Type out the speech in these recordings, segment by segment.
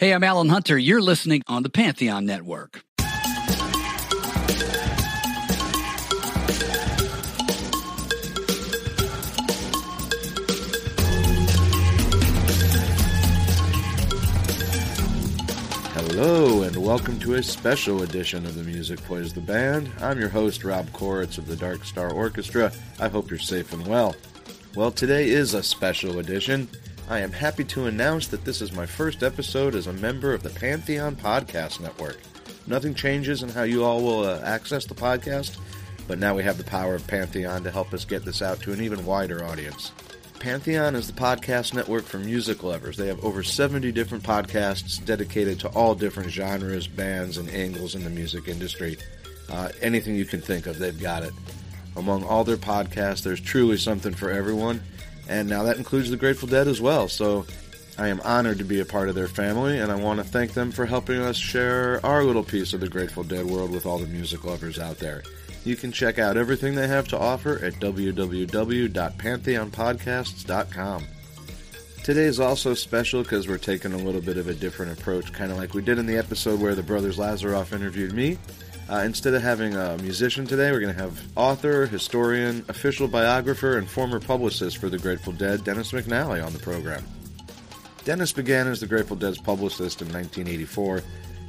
Hey, I'm Alan Hunter. You're listening on the Pantheon Network. Hello, and welcome to a special edition of The Music Plays the Band. I'm your host, Rob Koritz of the Dark Star Orchestra. I hope you're safe and well. Well, today is a special edition. I am happy to announce that this is my first episode as a member of the Pantheon Podcast Network. Nothing changes in how you all will uh, access the podcast, but now we have the power of Pantheon to help us get this out to an even wider audience. Pantheon is the podcast network for music lovers. They have over 70 different podcasts dedicated to all different genres, bands, and angles in the music industry. Uh, anything you can think of, they've got it. Among all their podcasts, there's truly something for everyone, and now that includes the Grateful Dead as well. So I am honored to be a part of their family, and I want to thank them for helping us share our little piece of the Grateful Dead world with all the music lovers out there. You can check out everything they have to offer at www.pantheonpodcasts.com. Today is also special because we're taking a little bit of a different approach, kind of like we did in the episode where the brothers Lazaroff interviewed me. Uh, instead of having a musician today, we're going to have author, historian, official biographer, and former publicist for the Grateful Dead, Dennis McNally, on the program. Dennis began as the Grateful Dead's publicist in 1984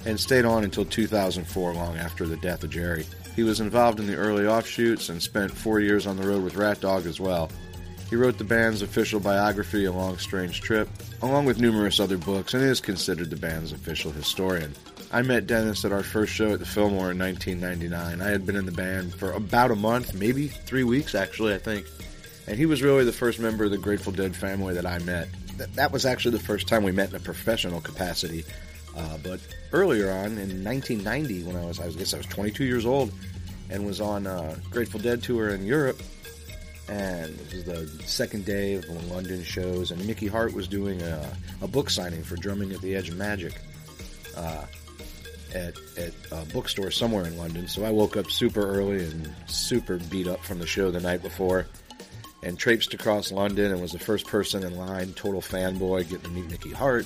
and stayed on until 2004, long after the death of Jerry. He was involved in the early offshoots and spent four years on the road with Rat Dog as well. He wrote the band's official biography, A Long Strange Trip, along with numerous other books, and is considered the band's official historian. I met Dennis at our first show at the Fillmore in 1999. I had been in the band for about a month, maybe three weeks actually, I think. And he was really the first member of the Grateful Dead family that I met. That, that was actually the first time we met in a professional capacity. Uh, but earlier on, in 1990, when I was, I guess I was 22 years old, and was on a Grateful Dead tour in Europe, and this was the second day of the London shows, and Mickey Hart was doing a, a book signing for Drumming at the Edge of Magic. Uh, at, at a bookstore somewhere in London. So I woke up super early and super beat up from the show the night before and traipsed across London and was the first person in line, total fanboy, getting to meet Mickey Hart.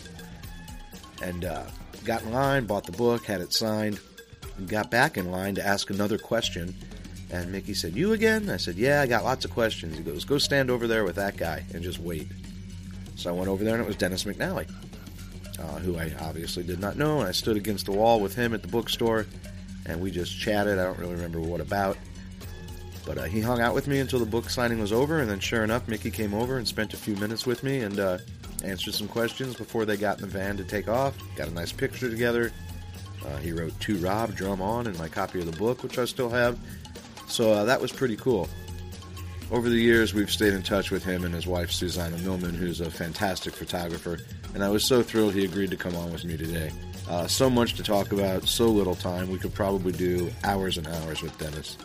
And uh, got in line, bought the book, had it signed, and got back in line to ask another question. And Mickey said, You again? I said, Yeah, I got lots of questions. He goes, Go stand over there with that guy and just wait. So I went over there and it was Dennis McNally uh, who I obviously did not know. And I stood against the wall with him at the bookstore, and we just chatted. I don't really remember what about. But uh, he hung out with me until the book signing was over, and then sure enough, Mickey came over and spent a few minutes with me and uh, answered some questions before they got in the van to take off. Got a nice picture together. Uh, he wrote "To Rob, Drum On" in my copy of the book, which I still have. So uh, that was pretty cool. Over the years, we've stayed in touch with him and his wife, Susana Millman, who's a fantastic photographer, and I was so thrilled he agreed to come on with me today. Uh, so much to talk about, so little time. We could probably do hours and hours with Dennis,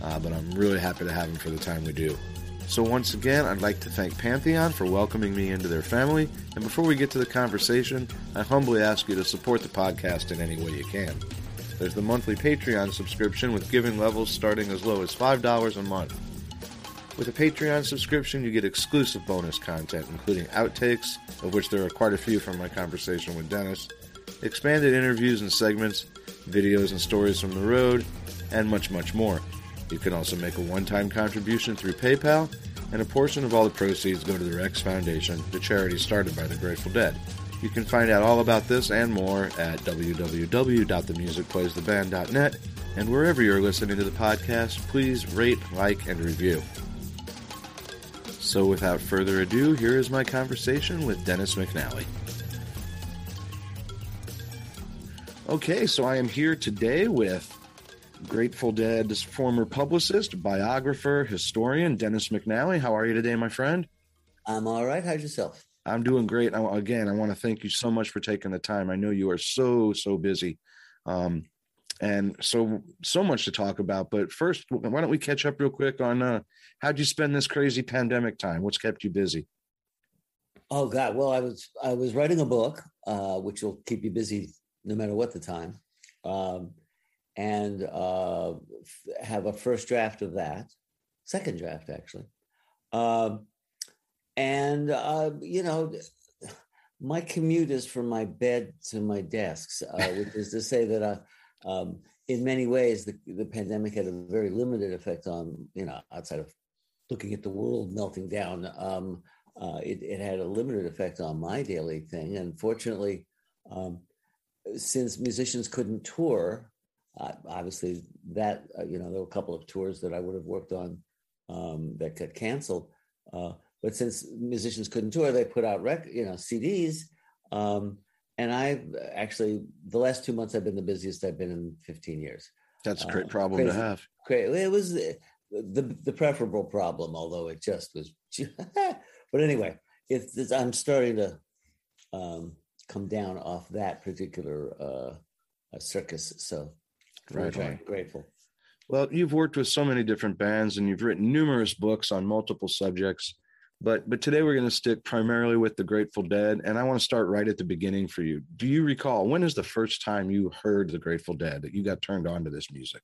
uh, but I'm really happy to have him for the time we do. So, once again, I'd like to thank Pantheon for welcoming me into their family. And before we get to the conversation, I humbly ask you to support the podcast in any way you can. There's the monthly Patreon subscription with giving levels starting as low as $5 a month. With a Patreon subscription, you get exclusive bonus content, including outtakes, of which there are quite a few from my conversation with Dennis, expanded interviews and segments, videos and stories from the road, and much, much more. You can also make a one time contribution through PayPal, and a portion of all the proceeds go to the Rex Foundation, the charity started by the Grateful Dead. You can find out all about this and more at www.themusicplaystheband.net, and wherever you're listening to the podcast, please rate, like, and review. So, without further ado, here is my conversation with Dennis McNally. Okay, so I am here today with Grateful Dead's former publicist, biographer, historian, Dennis McNally. How are you today, my friend? I'm all right. How's yourself? I'm doing great. I, again, I want to thank you so much for taking the time. I know you are so, so busy. Um, and so so much to talk about but first why don't we catch up real quick on uh how'd you spend this crazy pandemic time? What's kept you busy? Oh god. Well i was i was writing a book uh which will keep you busy no matter what the time um and uh have a first draft of that second draft actually um and uh you know my commute is from my bed to my desks, uh, which is to say that I, um, in many ways, the, the pandemic had a very limited effect on, you know, outside of looking at the world melting down. Um, uh, it, it, had a limited effect on my daily thing. And fortunately, um, since musicians couldn't tour, uh, obviously that, uh, you know, there were a couple of tours that I would have worked on um, that got canceled. Uh, but since musicians couldn't tour, they put out rec, you know, CDs. Um, and I actually, the last two months, I've been the busiest I've been in 15 years. That's a great uh, problem crazy, to have. Great. It was the, the preferable problem, although it just was. but anyway, it's, it's, I'm starting to um, come down off that particular uh, circus. So, right, right. grateful. Well, you've worked with so many different bands and you've written numerous books on multiple subjects. But but today we're going to stick primarily with the Grateful Dead, and I want to start right at the beginning for you. Do you recall when is the first time you heard the Grateful Dead that you got turned on to this music?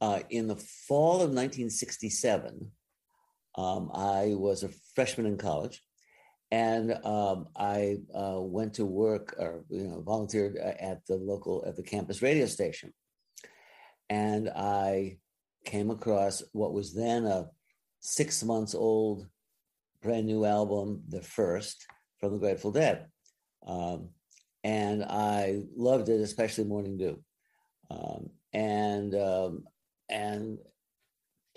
Uh, in the fall of 1967, um, I was a freshman in college, and um, I uh, went to work or you know volunteered uh, at the local at the campus radio station, and I came across what was then a six months old, brand new album, the first from the Grateful Dead. Um, and I loved it, especially Morning Dew. Um, and um, and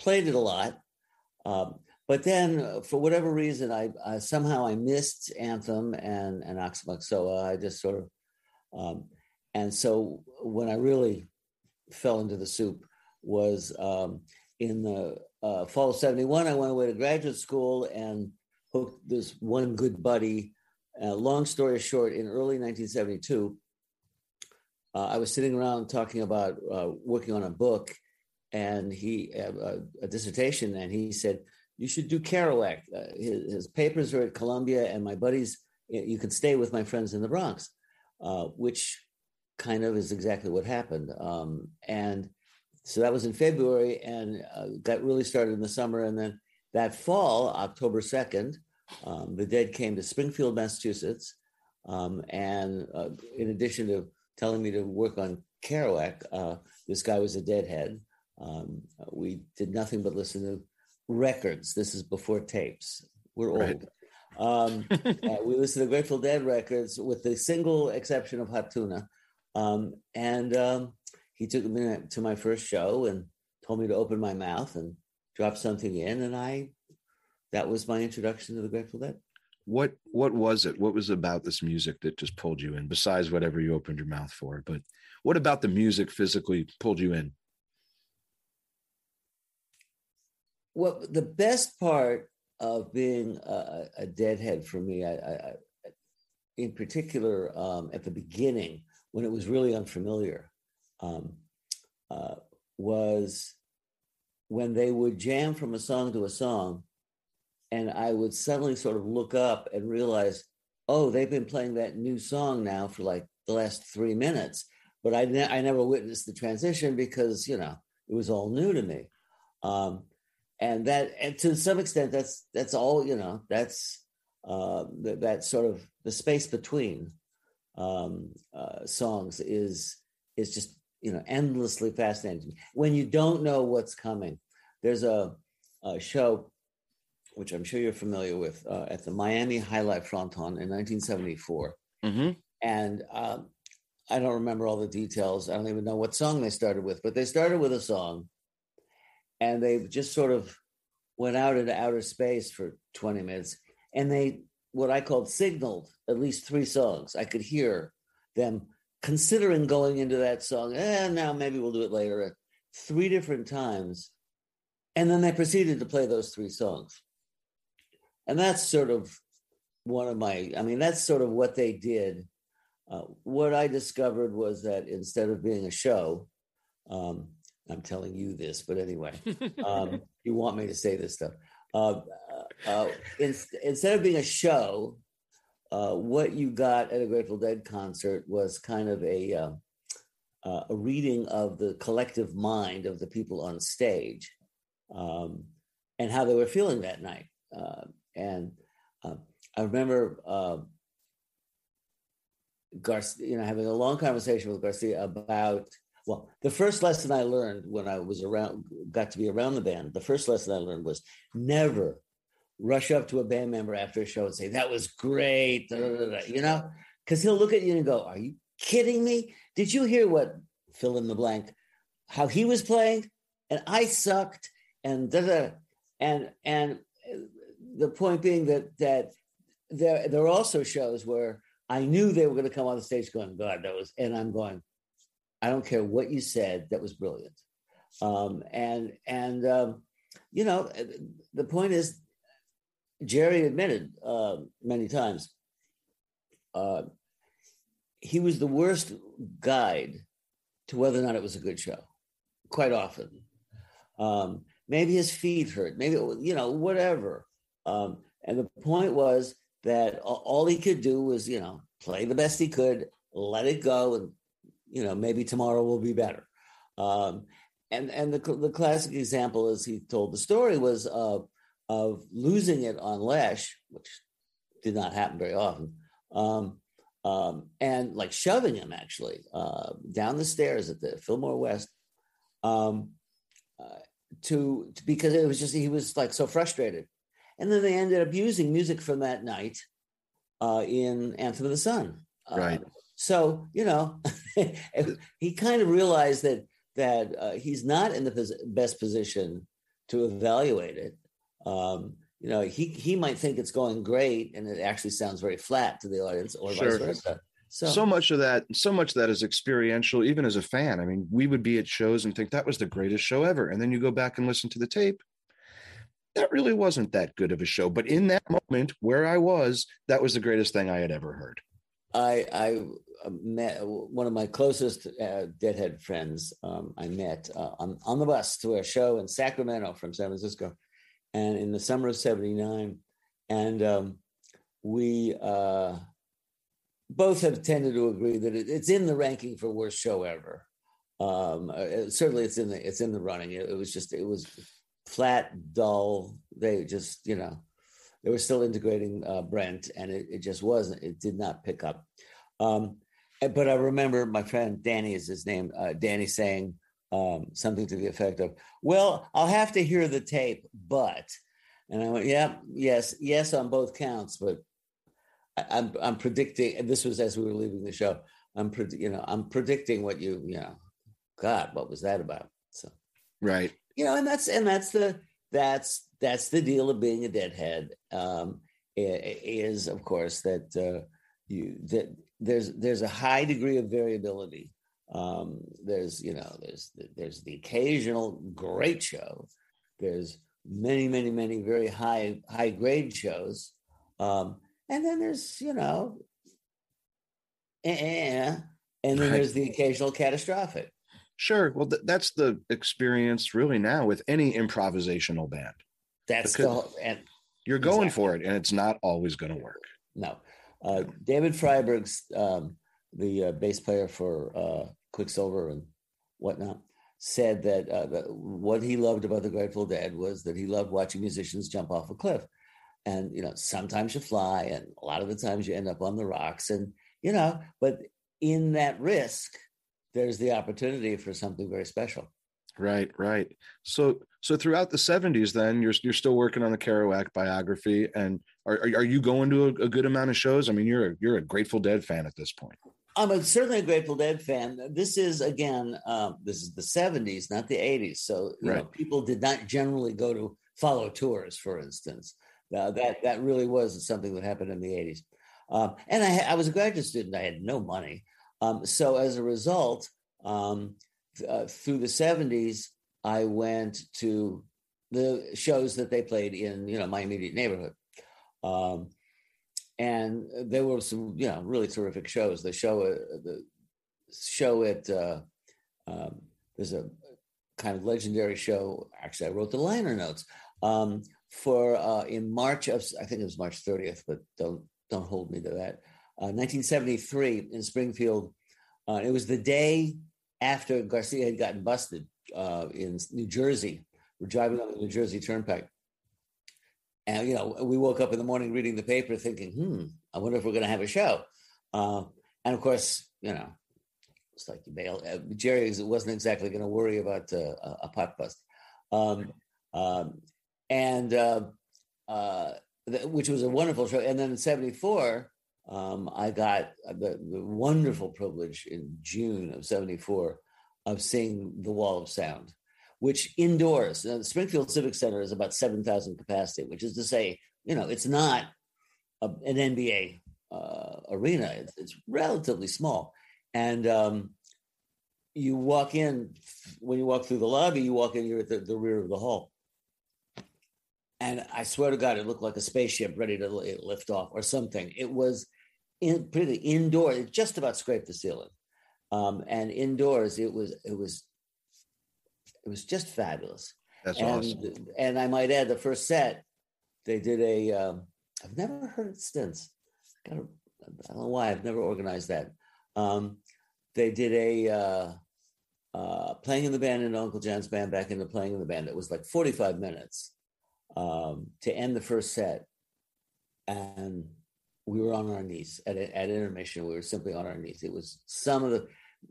played it a lot. Um, but then, uh, for whatever reason, I, I, somehow I missed Anthem and and Aoxomoxoa. I just sort of, um, and so when I really fell into the soup was um, in the uh, fall of 71, I went away to graduate school and hooked this one good buddy. Uh, long story short, in early 1972, uh, I was sitting around talking about uh, working on a book and he, uh, a dissertation, and he said, You should do Kerouac. Uh, his, his, papers are at Columbia, and my buddies, you can stay with my friends in the Bronx, which kind of is exactly what happened. Um, and so that was in February and uh, got really started in the summer. And then that fall, October 2nd, um, the dead came to Springfield, Massachusetts. Um, and uh, in addition to telling me to work on Kerouac, uh, this guy was a deadhead. Um, we did nothing but listen to records. This is before tapes. We're old. Right. Um, uh, we listened to Grateful Dead records with the single exception of Hot Tuna. Um, and um, he took me to my first show and told me to open my mouth and drop something in, and I that was my introduction to the Grateful Dead. What what was it? What was about this music that just pulled you in? Besides whatever you opened your mouth for, but what about the music physically pulled you in? Well, the best part of being a, a deadhead for me, I, I, in particular, um, at the beginning when it was really unfamiliar, um, uh, was when they would jam from a song to a song, and I would suddenly sort of look up and realize, oh, they've been playing that new song now for like the last three minutes. But I, ne- I never witnessed the transition because, you know, it was all new to me. Um, and that, and to some extent, that's, that's all, you know, that's, uh, that, that sort of the space between um, uh, songs is, is just you know endlessly fascinating. When you don't know what's coming there's a, a show which i'm sure you're familiar with uh, at the miami high jai alai fronton in 1974 mm-hmm. and um, i don't remember all the details. I don't even know what song they started with but they started with a song and they just sort of went out into outer space for 20 minutes and they what i called signaled at least three songs. I could hear them considering going into that song, and eh, now maybe we'll do it later, three different times. And then they proceeded to play those three songs. And that's sort of one of my, I mean, that's sort of what they did. Uh, what I discovered was that instead of being a show, um, I'm telling you this, but anyway, um, you want me to say this stuff. Uh, uh, in, instead of being a show, uh, what you got at a Grateful Dead concert was kind of a uh, uh, a reading of the collective mind of the people on stage um, and how they were feeling that night. Uh, and uh, I remember Garcia, you know, having a long conversation with Garcia about well, the first lesson I learned when I was around, got to be around the band, the first lesson I learned was never rush up to a band member after a show and say, that was great, da, da, da, you know, because he'll look at you and go, are you kidding me? Did you hear what fill in the blank, how he was playing? And I sucked and and, and the point being that, that there, there are also shows where I knew they were going to come on the stage going, God, that was, and I'm going, I don't care what you said, that was brilliant. Um, and, and, um, you know, the point is, Jerry admitted uh, many times uh, he was the worst guide to whether or not it was a good show. Quite often, um, maybe his feet hurt, maybe you know whatever. Um, and the point was that all he could do was you know play the best he could, let it go, and you know maybe tomorrow will be better. Um, and and the the classic example, as he told the story, was uh, of losing it on Lesh, which did not happen very often, um, um, and like shoving him actually uh, down the stairs at the Fillmore West, um, uh, to, to, because it was just he was like so frustrated, and then they ended up using music from that night uh, in Anthem of the Sun. Uh, right. So you know, he kind of realized that that uh, he's not in the pos- best position to evaluate it um, you know, he he might think it's going great, and it actually sounds very flat to the audience, or sure. vice versa. So, so much of that, so much of that is experiential. Even as a fan, I mean, we would be at shows and think that was the greatest show ever, and then you go back and listen to the tape. That really wasn't that good of a show, but in that moment where I was, that was the greatest thing I had ever heard. I I uh, met one of my closest uh, Deadhead friends. Um, I met uh, on on the bus to a show in Sacramento from San Francisco, and in the summer of 79 and um, we uh, both have tended to agree that it, it's in the ranking for worst show ever. Um, uh, certainly it's in the it's in the running. It, it, was just it was flat dull. They just you know they were still integrating uh, brent and it, it just wasn't it did not pick up. Um, but i remember my friend danny is his name uh, danny saying um, something to the effect of, "Well, I'll have to hear the tape, but," and I went, "Yeah, yes, yes, on both counts, but I, I'm, I'm predicting." And this was as we were leaving the show. I'm, you know, I'm predicting what you, you know, God, what was that about? So, right, you know, and that's and that's the that's that's the deal of being a deadhead. Um, is of course that uh, you that there's there's a high degree of variability um, there's you know there's there's the occasional great show. There's many many many very high high grade shows, um, and then there's you know, eh, and then there's the occasional catastrophic. Sure. Well, th- that's the experience really now with any improvisational band. That's the and you're going exactly. for it, and it's not always going to work. No, uh, David Freiberg's um, the uh, bass player for uh, Quicksilver and whatnot, said that, uh, that what he loved about the Grateful Dead was that he loved watching musicians jump off a cliff. And, you know, sometimes you fly and a lot of the times you end up on the rocks. And, you know, but in that risk, there's the opportunity for something very special. Right, right. So, so throughout the '70s, then you're you're still working on the Kerouac biography, and are are you going to a, a good amount of shows? I mean, you're a, you're a Grateful Dead fan at this point. I'm a, certainly a Grateful Dead fan. This is again, um, this is the '70s, not the '80s. So you right. know, people did not generally go to follow tours, for instance. Uh, that that really was something that happened in the '80s. Um, and I, I, was a graduate student. I had no money, um, so as a result, um, uh, through the '70s, I went to the shows that they played in you know my immediate neighborhood. Um, and there were some you know really terrific shows. The show uh, the show at uh, um, there's a kind of legendary show. Actually, I wrote the liner notes um, for uh, in March of I think it was March 30th, but don't don't hold me to that. 1973 uh, in Springfield. Uh, it was the day after Garcia had gotten busted in New Jersey. We're driving on the New Jersey Turnpike, and, you know, we woke up in the morning reading the paper thinking, hmm, I wonder if we're going to have a show. Uh, and of course, you know, it's like you bail. Uh, Jerry wasn't exactly going to worry about uh, a pot bust, um, um, and uh, uh, which was a wonderful show. And then in '74, um, I got the, the, wonderful privilege in June of '74 of seeing the Wall of Sound, which indoors, the Springfield Civic Center is about 7,000 capacity, which is to say, you know, it's not a, an NBA uh, arena. It's, it's, relatively small. And um, you walk in, when you walk through the lobby, you walk in, you're at the, the rear of the hall. And I swear to God, it looked like a spaceship ready to lift off or something. It was in, pretty indoor. It just about scraped the ceiling. Um, and indoors, it was it was it was just fabulous. That's and, awesome. And I might add, the first set they did a. Um, I've never heard it since. Got I don't know why I've never organized that. Um, they did a uh, uh, playing in the band and Uncle John's band back into playing in the band. It was like 45 minutes um, to end the first set. And we were on our knees at, at intermission. We were simply on our knees. It was some of the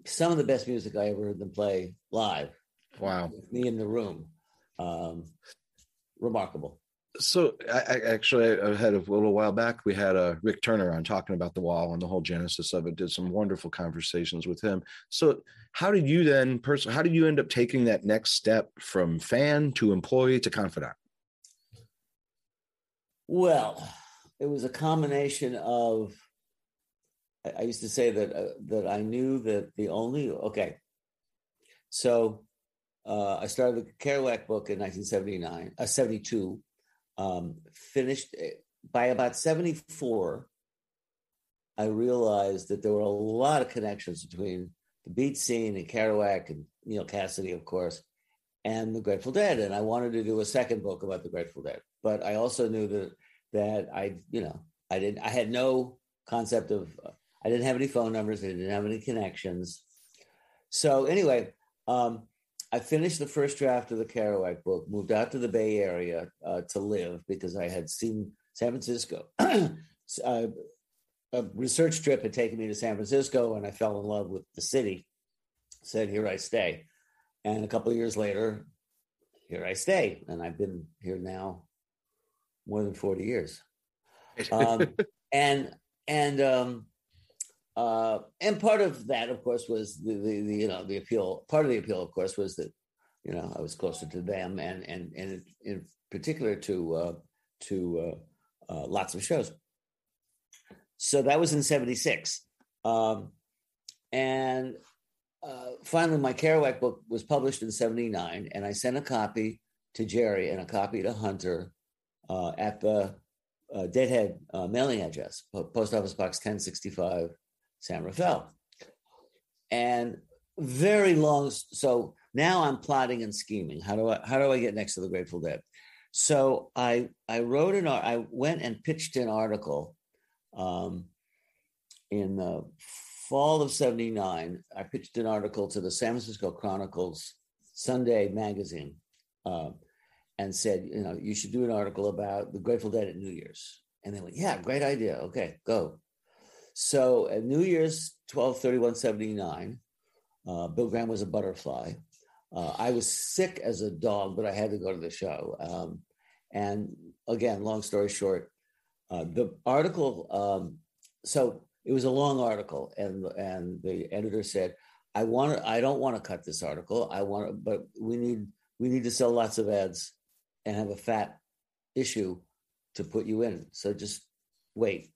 some of the best music I ever heard them play live. Wow. me in the room. Um, remarkable. So I, I, actually I had a little while back we had a uh, Rick Turner on talking about the wall and the whole genesis of it. Did some wonderful conversations with him. So how did you then person how did you end up taking that next step from fan to employee to confidant? Well, it was a combination of I used to say that uh, that I knew that the only okay. So uh, I started the Kerouac book in 1979, uh, 72. Um, finished eh, by about 74. I realized that there were a lot of connections between the beat scene and Kerouac and Neal Cassady, of course, and the Grateful Dead. And I wanted to do a second book about the Grateful Dead, but I also knew that that I, you know, I didn't. I had no concept of. I didn't have any phone numbers. I didn't have any connections. So anyway, um, I finished the first draft of the Kerouac book, moved out to the Bay Area uh, to live because I had seen San Francisco. uh, a research trip had taken me to San Francisco, and I fell in love with the city. Said, "Here I stay," and a couple of years later, here I stay, and I've been here now more than forty years. Um, and and um, uh, and part of that, of course, was the, the, the, you know the appeal. Part of the appeal, of course, was that you know I was closer to them, and and and in particular to uh, to uh, uh, lots of shows. So that was in '76, um, and uh, finally, my Kerouac book was published in '79, and I sent a copy to Jerry and a copy to Hunter uh, at the Deadhead mailing address, Post Office Box 1065 San Rafael. And very long. So now I'm plotting and scheming. How do I how do I get next to the Grateful Dead? So I I wrote an I went and pitched an article um, in the fall of '79. I pitched an article to the San Francisco Chronicles Sunday magazine uh, and said, you know, you should do an article about the Grateful Dead at New Year's. And they went, yeah, great idea. Okay, go. So at New Year's 12 31 79, uh, Bill Graham was a butterfly. Uh, I was sick as a dog, but I had to go to the show. Um, and again, long story short, uh, the article, um, so it was a long article, and and the editor said, "I want to. I don't want to cut this article. I want to, but we need we need to sell lots of ads and have a fat issue to put you in. So just wait."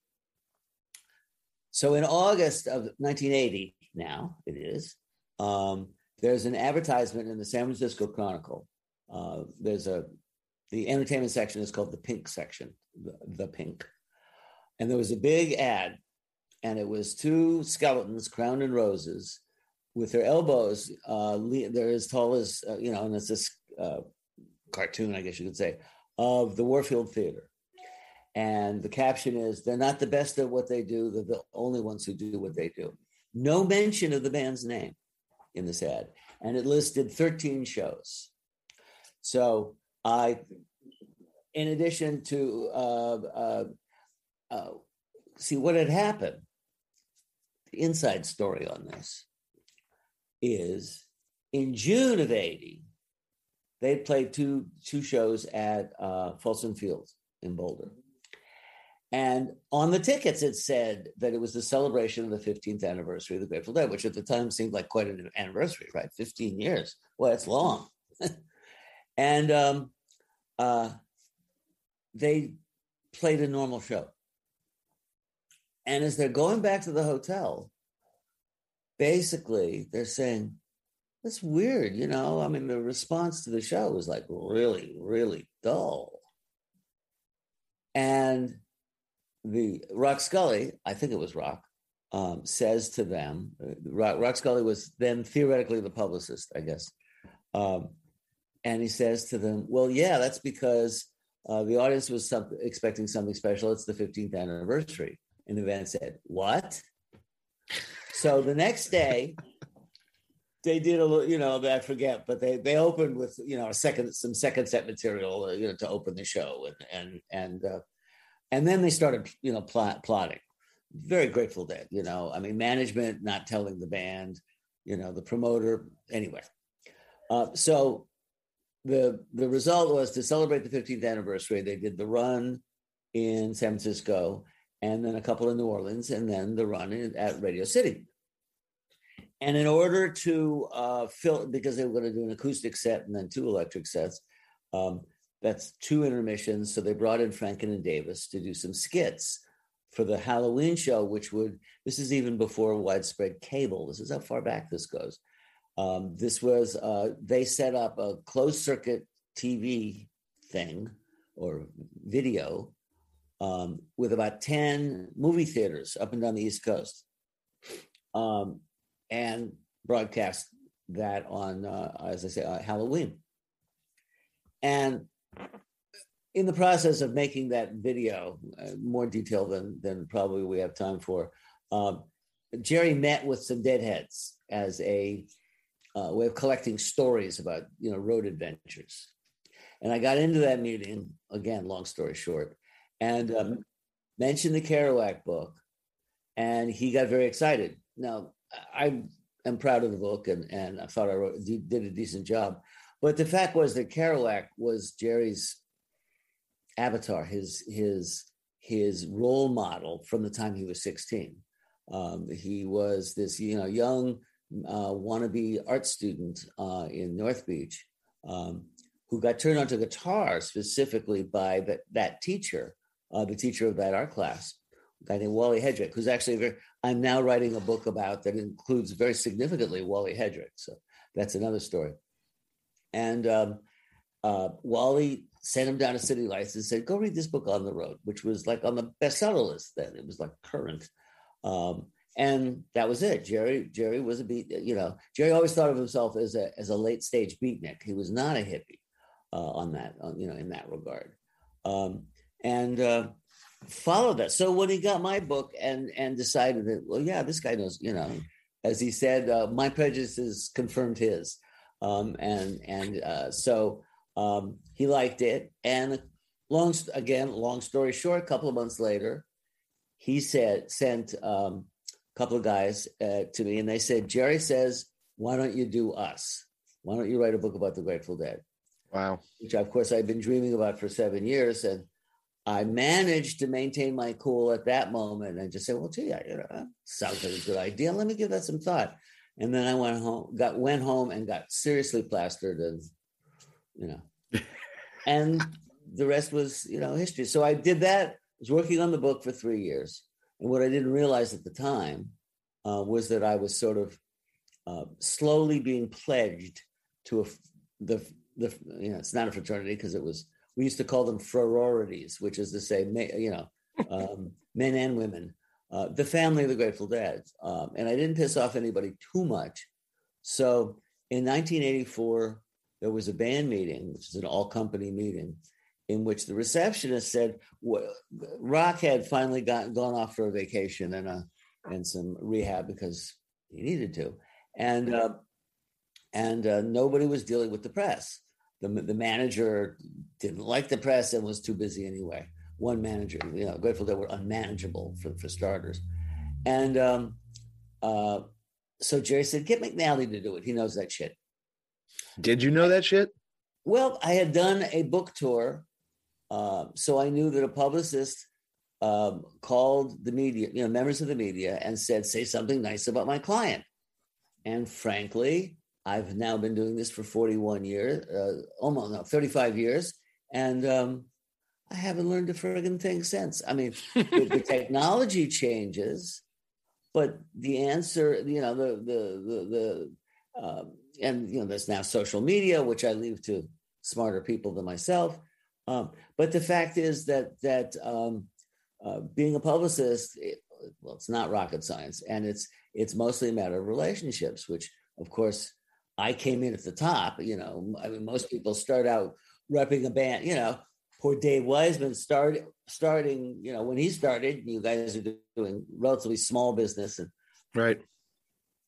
So in August of 1980, now it is, um, there's an advertisement in the San Francisco Chronicle. Uh, there's a, the entertainment section is called the pink section, the, the pink. And there was a big ad, and it was two skeletons crowned in roses with their elbows, uh, they're as tall as, uh, you know, and it's this uh, cartoon, I guess you could say, of the Warfield Theater. And the caption is, they're not the best at what they do, they're the only ones who do what they do. No mention of the band's name in this ad. And it listed 13 shows. So I, in addition to uh, uh, uh, see what had happened, The inside story on this is in June of 80, they played two, two shows at uh, Folsom Fields in Boulder. And on the tickets, it said that it was the celebration of the 15th anniversary of the Grateful Dead, which at the time seemed like quite an anniversary, right? 15 years. Well, it's long. and um, uh, they played a normal show. And as they're going back to the hotel, basically they're saying, that's weird, you know. I mean, the response to the show was like really, really dull. And the Rock Scully, I think it was Rock, um, says to them, uh, Rock, Rock, Scully was then theoretically the publicist, I guess. Um, and he says to them, Well, yeah, that's because uh, the audience was some, expecting something special. It's the 15th anniversary. And the band said, What? So the next day, they did a little, you know, I forget, but they they opened with you know a second some second set material, uh, you know, to open the show, and and and uh, and then they started, you know, plot, plotting. Very Grateful that, you know. I mean, management not telling the band, you know, the promoter. Anyway, uh, so the the result was to celebrate the 15th anniversary. They did the run in San Francisco, and then a couple in New Orleans, and then the run in, at Radio City. And in order to uh, fill, because they were going to do an acoustic set and then two electric sets, um, that's two intermissions. So they brought in Franken and Davis to do some skits for the Halloween show, which would, this is even before widespread cable. This is how far back this goes. Um, this was, uh, they set up a closed circuit TV thing or video um, with about 10 movie theaters up and down the East Coast um, and broadcast that on, uh, as I say, uh, Halloween. And in the process of making that video, uh, more detail than than probably we have time for, um, Jerry met with some deadheads as a uh, way of collecting stories about you know road adventures, and I got into that meeting again. Long story short, and um, mentioned the Kerouac book, and he got very excited. Now I am proud of the book, and and I thought I wrote, did a decent job. But the fact was that Kerouac was Jerry's avatar, his his his role model from the time he was 16. Um, he was this you know young uh, wannabe art student uh, in North Beach um, who got turned onto guitar specifically by the, that teacher, uh, the teacher of that art class, a guy named Wally Hedrick, who's actually very, I'm now writing a book about that includes very significantly Wally Hedrick. So that's another story. And um, uh, Wally sent him down to City Lights and said, "Go read this book on the road," which was like on the bestseller list then. It was like current, um, and that was it. Jerry Jerry was a beat. You know, Jerry always thought of himself as a as a late stage beatnik. He was not a hippie uh, on that. On, you know, in that regard, um, and. Uh, followed that so when he got my book and and decided that well yeah this guy knows you know as he said uh, my prejudices confirmed his um, and and uh, so um, he liked it. And long again, long story short, a couple of months later, he said sent um, a couple of guys uh, to me, and they said, Jerry says, "Why don't you do us? Why don't you write a book about the Grateful Dead?" Wow. Which, of course, I've been dreaming about for seven years, and I managed to maintain my cool at that moment and just say, "Well, gee, you know, sounds like a good idea. Let me give that some thought." And then I went home, got went home and got seriously plastered, and you know, and the rest was you know history. So I did that. I Was working on the book for three years, and what I didn't realize at the time uh, was that I was sort of uh, slowly being pledged to a, the the you know it's not a fraternity because it was we used to call them sororities, which is to say, you know, um, men and women uh, the family of the Grateful Dead. Um, and I didn't piss off anybody too much. So in 1984, there was a band meeting, which is an all company meeting, in which the receptionist said well, Rock had finally got, gone off for a vacation and, a, and some rehab because he needed to. And, uh, and uh, nobody was dealing with the press. The, the manager didn't like the press and was too busy anyway one manager. You know, Grateful Dead were unmanageable for, for starters. And um, uh, so Jerry said, "Get McNally to do it. He knows that shit." Did you know that shit? Well, I had done a book tour, uh, so I knew that a publicist um, called the media, you know, members of the media, and said, "Say something nice about my client." And frankly, I've now been doing this for 41 years, uh, almost no, 35 years, and um, I haven't learned a friggin' thing since. I mean, the, the technology changes, but the answer, you know, the the the, the um, and you know, there's now social media, which I leave to smarter people than myself. Um, but the fact is that that um, uh, being a publicist, it, well, it's not rocket science, and it's it's mostly a matter of relationships, which of course I came in at the top. You know, I mean, most people start out repping a band. You know, poor Dave Wiseman started starting. You know, when he started, you guys are doing relatively small business and right,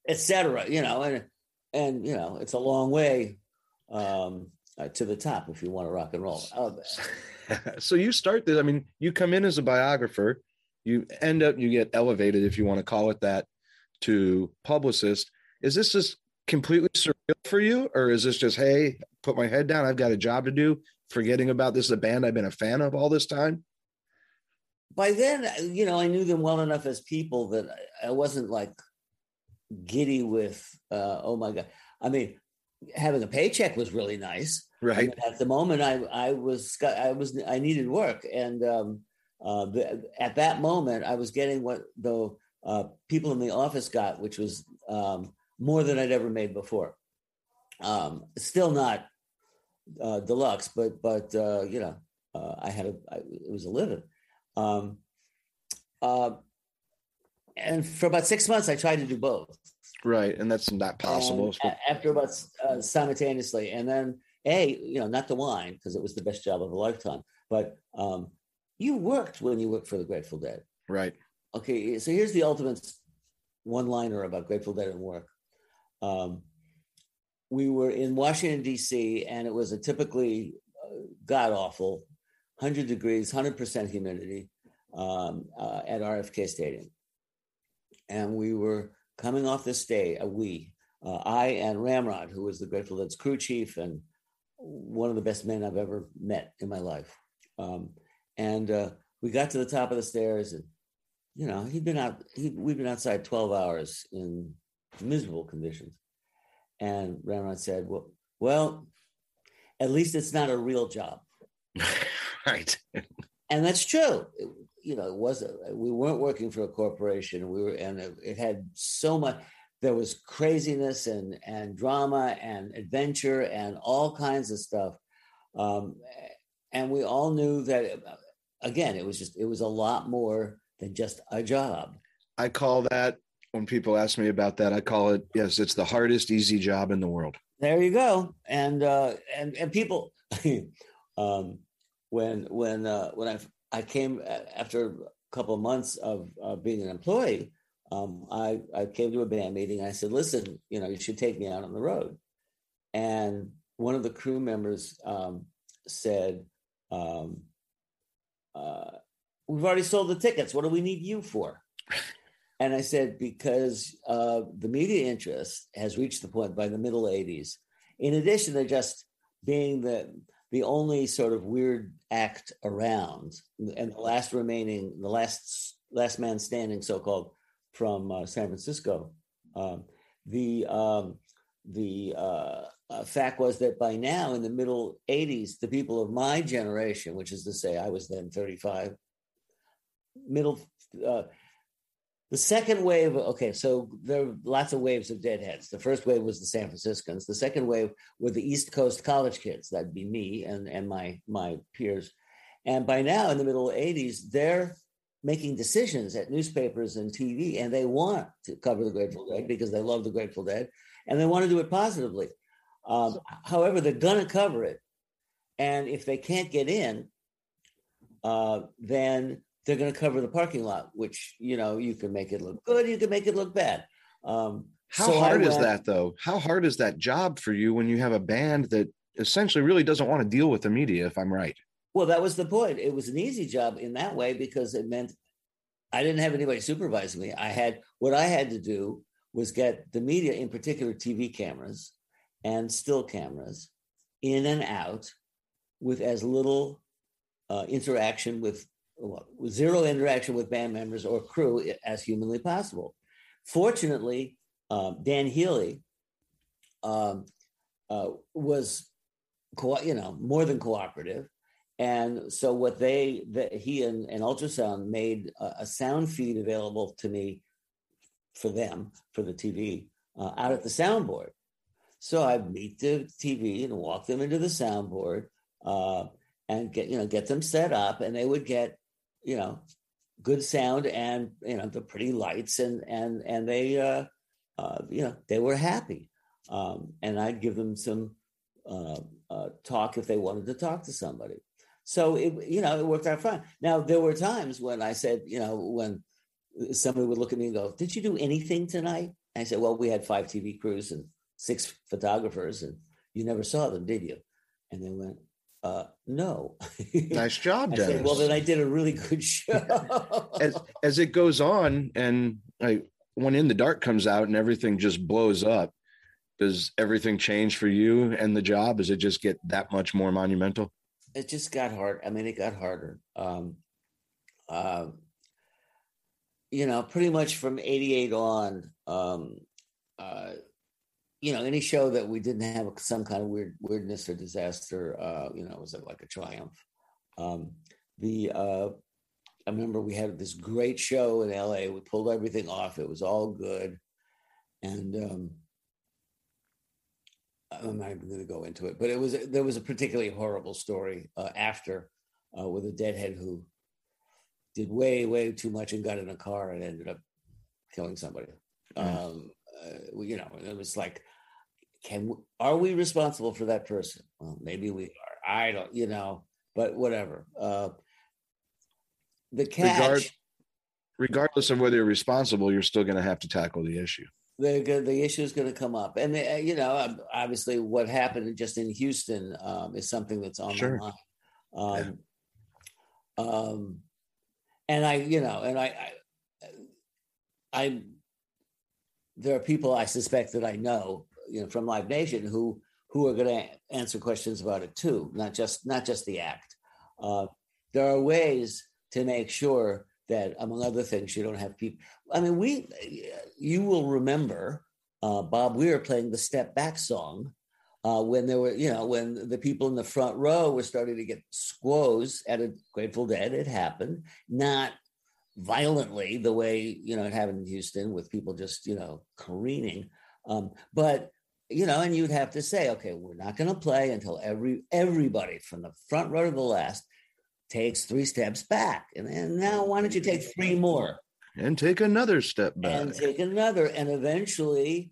etc. You know, and and you know, it's a long way um, uh, to the top if you want to rock and roll. Uh, so you start this. I mean, you come in as a biographer. You end up you get elevated, if you want to call it that, to publicist. Is this just completely surreal for you, or is this just hey, put my head down, I've got a job to do, forgetting about this is a band I've been a fan of all this time? By then, you know, I knew them well enough as people that I wasn't like giddy with uh, oh my god. I mean, having a paycheck was really nice. Right. I mean, at the moment, I I was I was I needed work, and um, uh, at that moment, I was getting what the uh, people in the office got, which was um, more than I'd ever made before. Um, still not uh, deluxe, but but uh, you know, uh, I had a I, it was a living. Um, uh, and for about six months, I tried to do both. Right, and that's not possible. And after about uh, simultaneously, and then a you know not to whine because it was the best job of a lifetime, but um, you worked when you worked for the Grateful Dead. Right. Okay, so here's the ultimate one-liner about Grateful Dead and work. Um, we were in Washington D.C. and it was a typically uh, god awful, hundred degrees, hundred percent humidity um, uh, at RFK Stadium, and we were coming off this day. Uh, we, uh, I and Ramrod, who was the Grateful Dead's crew chief and one of the best men I've ever met in my life, um, and uh, we got to the top of the stairs and you know he'd been out he, we'd been outside 12 hours in miserable conditions. And Ramrod said, well, well, at least it's not a real job. right. and that's true. It, you know, it wasn't, we weren't working for a corporation. We were, and it, it had so much. There was craziness and and drama and adventure and all kinds of stuff. Um, and we all knew that. Again, it was just it was a lot more than just a job. I call that when people ask me about that, I call it yes, it's the hardest easy job in the world. There you go. And uh, and and people, um, when when uh, when I I came after a couple of months of uh, being an employee, um, I I came to a band meeting. I said, listen, you know, you should take me out on the road. And one of the crew members um, said, um, uh, "We've already sold the tickets. What do we need you for?" And I said, because uh, the media interest has reached the point by the middle 80s, in addition to just being the, the only sort of weird act around, and the last remaining, the last, last man standing, so called, from uh, San Francisco, um, the, um, the uh, uh, fact was that by now, in the middle 80s, the people of my generation, which is to say, I was then 35, middle, uh, the second wave, okay, so there are lots of waves of deadheads. The first wave was the San Franciscans. The second wave were the East Coast college kids. That'd be me and, and my, my peers. And by now, in the middle 80s, they're making decisions at newspapers and TV, and they want to cover the Grateful Dead because they love the Grateful Dead and they want to do it positively. Um, however, they're going to cover it. And if they can't get in, uh, then they're going to cover the parking lot, which you know you can make it look good, you can make it look bad. Um, How so hard went, is that though? How hard is that job for you when you have a band that essentially really doesn't want to deal with the media? If I'm right. Well, that was the point. It was an easy job in that way because it meant I didn't have anybody supervising me. I had what I had to do was get the media, in particular TV cameras and still cameras, in and out with as little uh, interaction with, with zero interaction with band members or crew as humanly possible. Fortunately, um, Dan Healy um, uh, was, co- you know, more than cooperative. And so what they, the, he and, and Ultra Sound made a, a, sound feed available to me for them for the TV uh, out at the soundboard. So I meet the TV and walk them into the soundboard uh, and get you know get them set up, and they would get you know good sound and you know the pretty lights and and and they uh, uh, you know they were happy, um, and I'd give them some uh, uh, talk if they wanted to talk to somebody. So it you know it worked out fine. Now there were times when I said you know when somebody would look at me and go, "Did you do anything tonight?" And I said, "Well, we had five TV crews and six photographers, and you never saw them, did you?" And they went, uh, "No." nice job, Dennis. Said, well, then I did a really good show. as as it goes on, and like when In the Dark comes out and everything just blows up, does everything change for you and the job? Does it just get that much more monumental? It just got hard. I mean, it got harder. Um, uh, you know, pretty much from 88 on, um, uh, you know, any show that we didn't have some kind of weird weirdness or disaster, uh, you know, was like a triumph. Um, the uh, I remember we had this great show in LA. We pulled everything off. It was all good, and um, I'm not even going to go into it. But it was there was a particularly horrible story uh, after uh, with a deadhead who did way, way too much and got in a car and ended up killing somebody. Mm. Um, uh, you know, it was like, can are we responsible for that person? Well, maybe we are. I don't, you know, but whatever. Uh, the catch. Regard, regardless of whether you're responsible, you're still going to have to tackle the issue. The the issue is going to come up, and the, uh, you know, obviously, what happened just in Houston um, is something that's on sure. my mind. Um, yeah. um, and I, you know, and I, I, I, there are people I suspect that I know, you know, from Live Nation who who are going to answer questions about it too, not just not just the act. Uh, there are ways to make sure that, among other things, you don't have people. I mean, we, you will remember uh, Bob Weir playing the Step Back song uh, when there were, you know, when the people in the front row were starting to get squoze at a Grateful Dead, it happened, not violently the way, you know, it happened in Houston with people just, you know, careening. Um, but, you know, and you'd have to say, okay, we're not going to play until every everybody from the front row to the last takes three steps back. And then now why don't you take three more? And take another step back. And take another. And eventually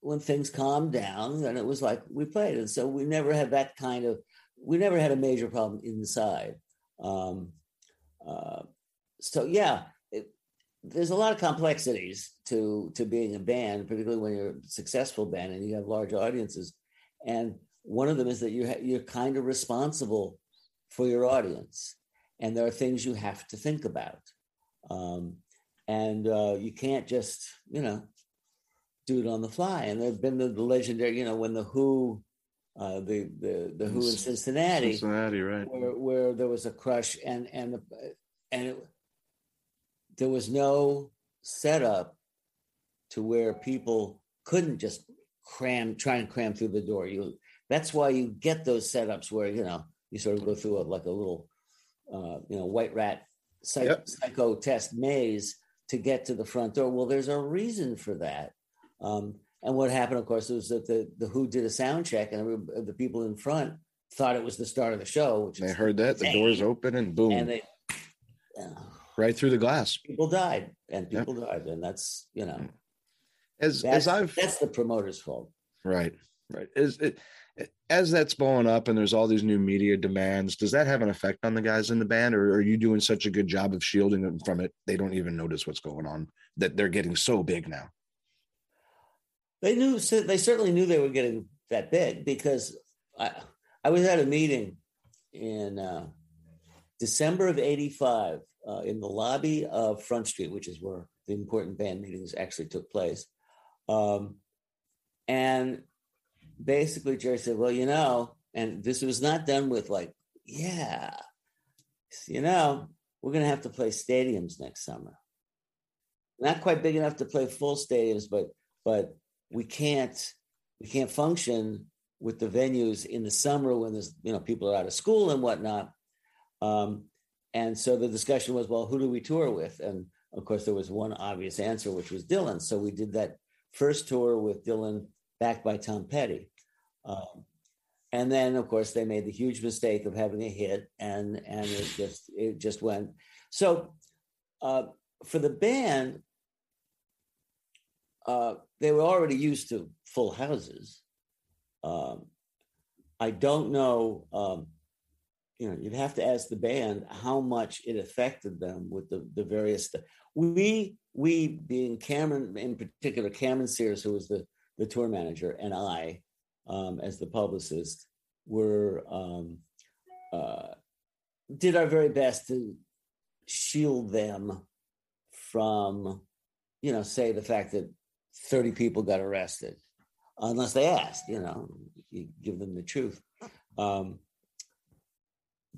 when things calmed down, then it was like we played. And so we never had that kind of, we never had a major problem inside. Um, uh, so yeah, there's a lot of complexities to to being a band, particularly when you're a successful band and you have large audiences. And one of them is that you ha- you're kind of responsible for your audience, and there are things you have to think about. Um, and uh, you can't just, you know, do it on the fly. And there've been the, the legendary, you know, when the Who, uh, the the the Who in Cincinnati, Cincinnati, right, where, where there was a crush, and and the, and it, there was no setup to where people couldn't just cram, try and cram through the door. You that's why you get those setups where you know you sort of go through a, like a little, uh, you know, white rat psych, yep. psycho test maze to get to the front door. Well, there's a reason for that. Um, and what happened, of course, was that the, the Who did a sound check, and the people in front thought it was the start of the show. Which they heard that insane. the doors open and boom, and they uh, right through the glass. People died, and people yep. died, and that's you know, as as I've that's the promoter's fault. Right, right. Is it as that's blowing up and there's all these new media demands? Does that have an effect on the guys in the band, or are you doing such a good job of shielding them from it? They don't even notice what's going on. That they're getting so big now. They knew they certainly knew they were getting that big because I I was at a meeting in uh, December of '85 uh, in the lobby of Front Street, which is where the important band meetings actually took place. Um, and basically, Jerry said, Well, you know, and this was not done with like, yeah, you know, we're going to have to play stadiums next summer. Not quite big enough to play full stadiums, but but we can't we can't function with the venues in the summer when there's you know people are out of school and whatnot. Um, and so the discussion was, well, who do we tour with? And of course, there was one obvious answer, which was Dylan. So we did that first tour with Dylan, backed by Tom Petty. Um, and then, of course, they made the huge mistake of having a hit, and and it just it just went. So uh, for the band, uh, they were already used to full houses. Um, I don't know. Um, you know, you'd have to ask the band how much it affected them with the the various. St- we we being Cameron in particular, Cameron Sears, who was the the tour manager, and I, um, as the publicist, were um, uh, did our very best to shield them from, you know, say the fact that 30 people got arrested, unless they asked, you know, you give them the truth. Um,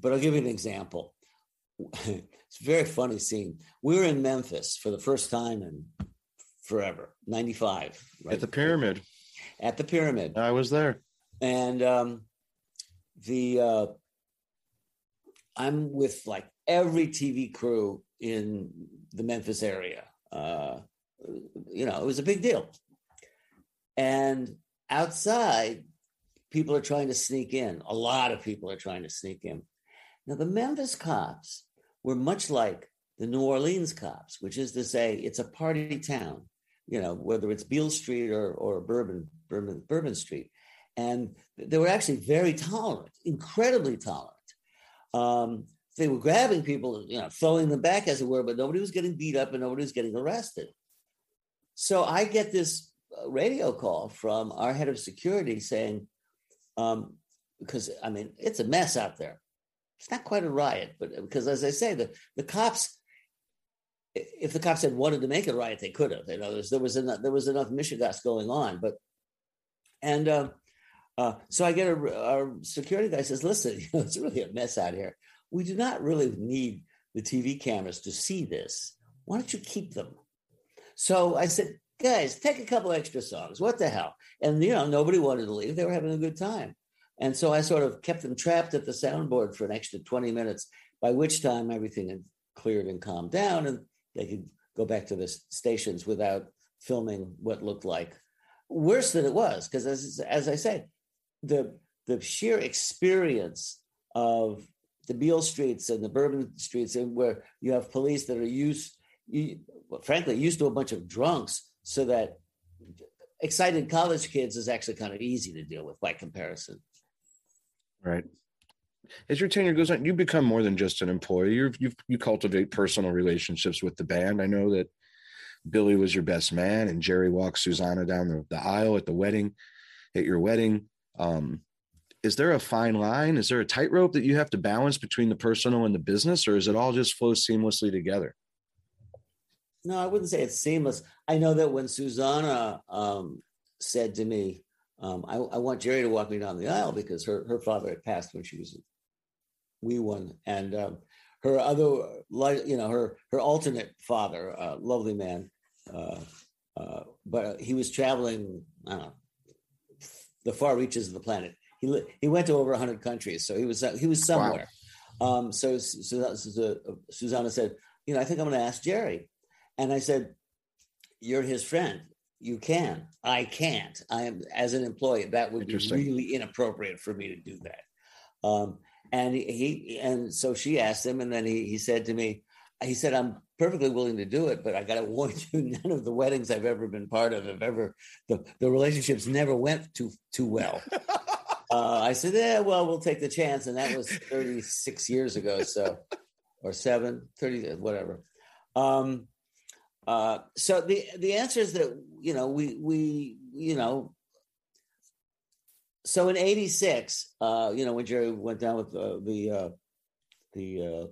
but I'll give you an example. it's a very funny scene. We were in Memphis for the first time in forever, 95. Right? At the pyramid. At the pyramid. I was there. And um, the uh, I'm with like every TV crew in the Memphis area. Uh, you know, it was a big deal. And outside, people are trying to sneak in. A lot of people are trying to sneak in. Now, the Memphis cops were much like the New Orleans cops, which is to say, it's a party town, you know, whether it's Beale Street or, or Bourbon, Bourbon, Bourbon Street. And they were actually very tolerant, incredibly tolerant. Um, they were grabbing people, you know, throwing them back, as it were, but nobody was getting beat up and nobody was getting arrested. So I get this uh, radio call from our head of security saying, um, because I mean, it's a mess out there. It's not quite a riot, but because as I say, the, the cops, if the cops had wanted to make a riot, they could have. You know, there was, there was enough, there was enough Michigas going on, but, and uh, uh, so I get a, our security guy says, listen, you know, it's really a mess out here. We do not really need the TV cameras to see this. Why don't you keep them? So I said, guys, take a couple extra songs. What the hell? And, you know, nobody wanted to leave. They were having a good time. And so I sort of kept them trapped at the soundboard for an extra 20 minutes, by which time everything had cleared and calmed down and they could go back to the stations without filming what looked like worse than it was. Because as, as I said, the, the sheer experience of the Beale streets and the Bourbon streets, and where you have police that are used frankly, used to a bunch of drunks so that excited college kids is actually kind of easy to deal with by comparison. Right. As your tenure goes on, you become more than just an employee. you you you cultivate personal relationships with the band. I know that Billy was your best man, and Jerry walked Susana down the, the aisle at the wedding, at your wedding. Um, is there a fine line? Is there a tightrope that you have to balance between the personal and the business, or is it all just flow seamlessly together? no, I wouldn't say it's seamless. I know that when Susana um, said to me, um, I, I, want Jerry to walk me down the aisle because her, her father had passed when she was a wee one. And um, her other, you know, her, her alternate father, uh, lovely man, uh, uh, but he was traveling, I don't know, the far reaches of the planet. He, he went to over 100 countries. So he was, he was somewhere. Wow. Um, so Susana said, you know, I think I'm going to ask Jerry. And I said, You're his friend. You can. I can't. I am, as an employee, that would be really inappropriate for me to do that. Um, and he, and so she asked him, and then he, he said to me, he said, I'm perfectly willing to do it, but I got to warn you, none of the weddings I've ever been part of have ever, the, the relationships never went too, too well. uh, I said, yeah, well, we'll take the chance. And that was 36 years ago. So, or seven, 30, whatever. Um, uh, so the the answer is that you know we we you know so in 86 uh you know when jerry went down with uh, the uh the uh.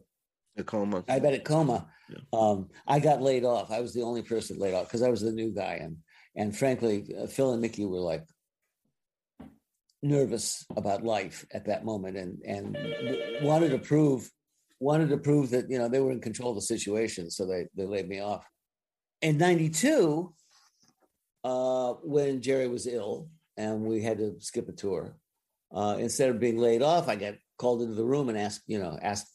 diabetic coma, Yeah. um, I got laid off. I was the only person laid off because I was the new guy, and and frankly, uh, Phil and Mickey were like nervous about life at that moment, and and wanted to prove wanted to prove that you know they were in control of the situation, so they they laid me off. In '92, uh, when Jerry was ill and we had to skip a tour, uh, instead of being laid off, I got called into the room and asked, you know, asked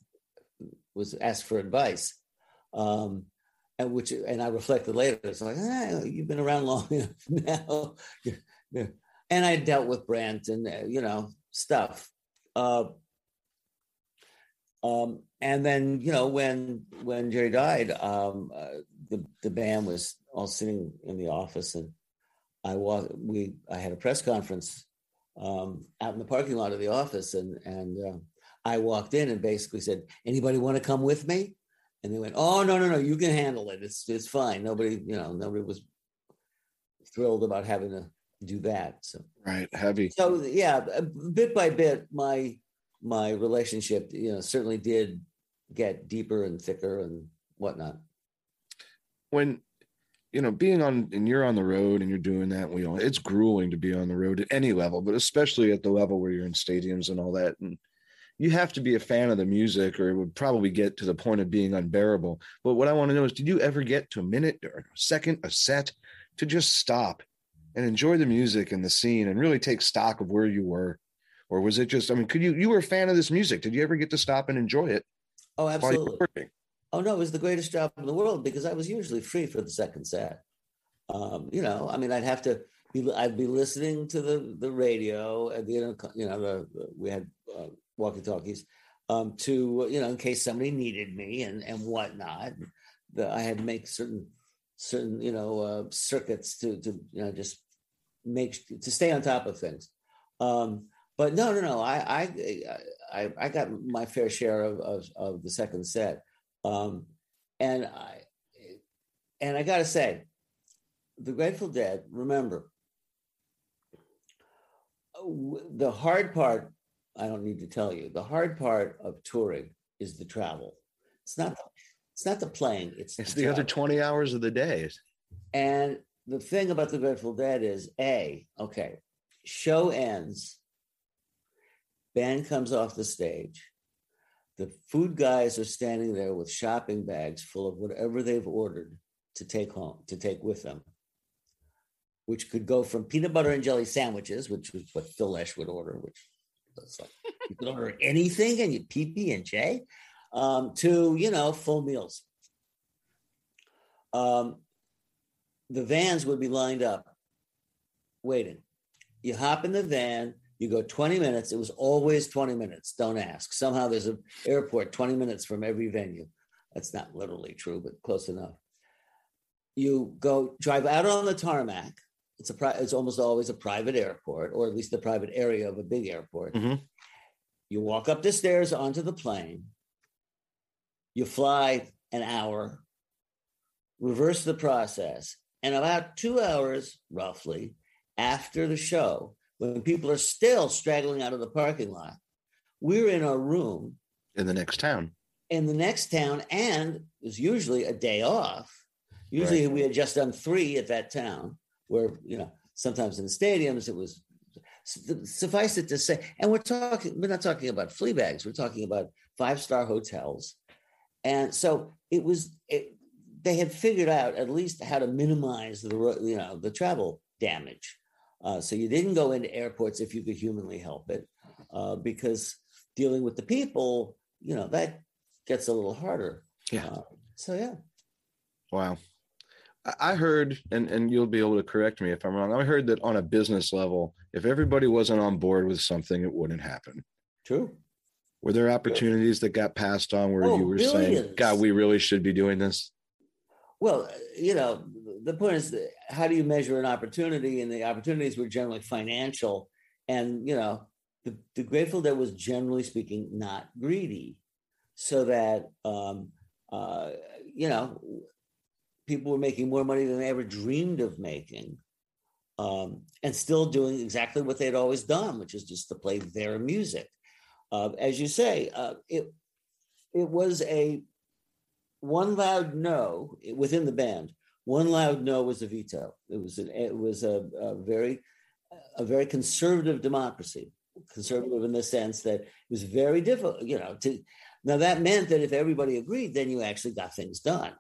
was asked for advice, um, and which and I reflected later. It's like, ah, you've been around long enough now, and I dealt with Brent and uh, you know stuff. Uh, um, and then you know when when Jerry died, um, uh, the the band was all sitting in the office, and I was we I had a press conference um, out in the parking lot of the office, and and uh, I walked in and basically said, "Anybody want to come with me?" And they went, "Oh no no no, you can handle it. It's it's fine. Nobody you know nobody was thrilled about having to do that." So Right, heavy. so yeah, bit by bit, my my relationship you know certainly did get deeper and thicker and whatnot. when you know being on and you're on the road and you're doing that we all it's grueling to be on the road at any level but especially at the level where you're in stadiums and all that. And you have to be a fan of the music or it would probably get to the point of being unbearable. But what i want to know is did you ever get to a minute or a second a set to just stop and enjoy the music and the scene and really take stock of where you were? Or was it just i mean could you you were a fan of this music. Did you ever get to stop and enjoy it Oh, absolutely. Oh no, it was the greatest job in the world because I was usually free for the second set. Um, you know, I mean, I'd have to be, I'd be listening to the the radio and the you know the, the we had uh, walkie talkies um, to you know in case somebody needed me and and whatnot. The, I had to make certain certain you know uh, circuits to to you know just make to stay on top of things. Um, but no, no, no. I I I, I got my fair share of of, of the second set. Um, and I and I got to say, the Grateful Dead. Remember, the hard part. I don't need to tell you. The hard part of touring is the travel. It's not. It's not the playing. It's it's the other 20 hours of the day And the thing about the Grateful Dead is a okay. Show ends. Band comes off the stage. The food guys are standing there with shopping bags full of whatever they've ordered to take home, to take with them, which could go from peanut butter and jelly sandwiches, which was what Phil Lesh would order, which that's like you could order anything and you PB and J, um, to you know full meals. Um, the vans would be lined up waiting. You hop in the van, you go 20 minutes. It was always 20 minutes. Don't ask. Somehow there's an airport 20 minutes from every venue. That's not literally true, but close enough. You go drive out on the tarmac. It's a pri- it's almost always a private airport, or at least the private area of a big airport. Mhm. You walk up the stairs onto the plane. You fly an hour, reverse the process, and about two hours, roughly, after the show, when people are still straggling out of the parking lot, we're in our room in the next town in the next town, and it's usually a day off. Usually, we had just done three at that town, where you know sometimes in the stadiums it was. Suffice it to say, and we're talking, we're not talking about flea bags. We're talking about five star hotels, and so it was. It, they had figured out at least how to minimize the you know the travel damage. Uh, so you didn't go into airports if you could humanly help it, uh, because dealing with the people, you know, that gets a little harder. Yeah. Uh, so yeah. Wow. I- heard, and, and you'll be able to correct me if I'm wrong. I heard that on a business level, if everybody wasn't on board with something, it wouldn't happen. True. Were there opportunities that got passed on where Oh, you were saying. God, we really should be doing this? Well, you know, the point is, how do you measure an opportunity? And the opportunities were generally financial, and you know, the, the Grateful Dead was generally speaking not greedy, so that um, uh, you know, people were making more money than they ever dreamed of making, um, and still doing exactly what they'd always done, which is just to play their music. Uh, as you say, uh, it it was a one loud no within the band. One loud no was a veto. It was an, it was a, a very a very conservative democracy. Conservative in the sense that it was very difficult, you know. To now that meant that if everybody agreed, then you actually got things done.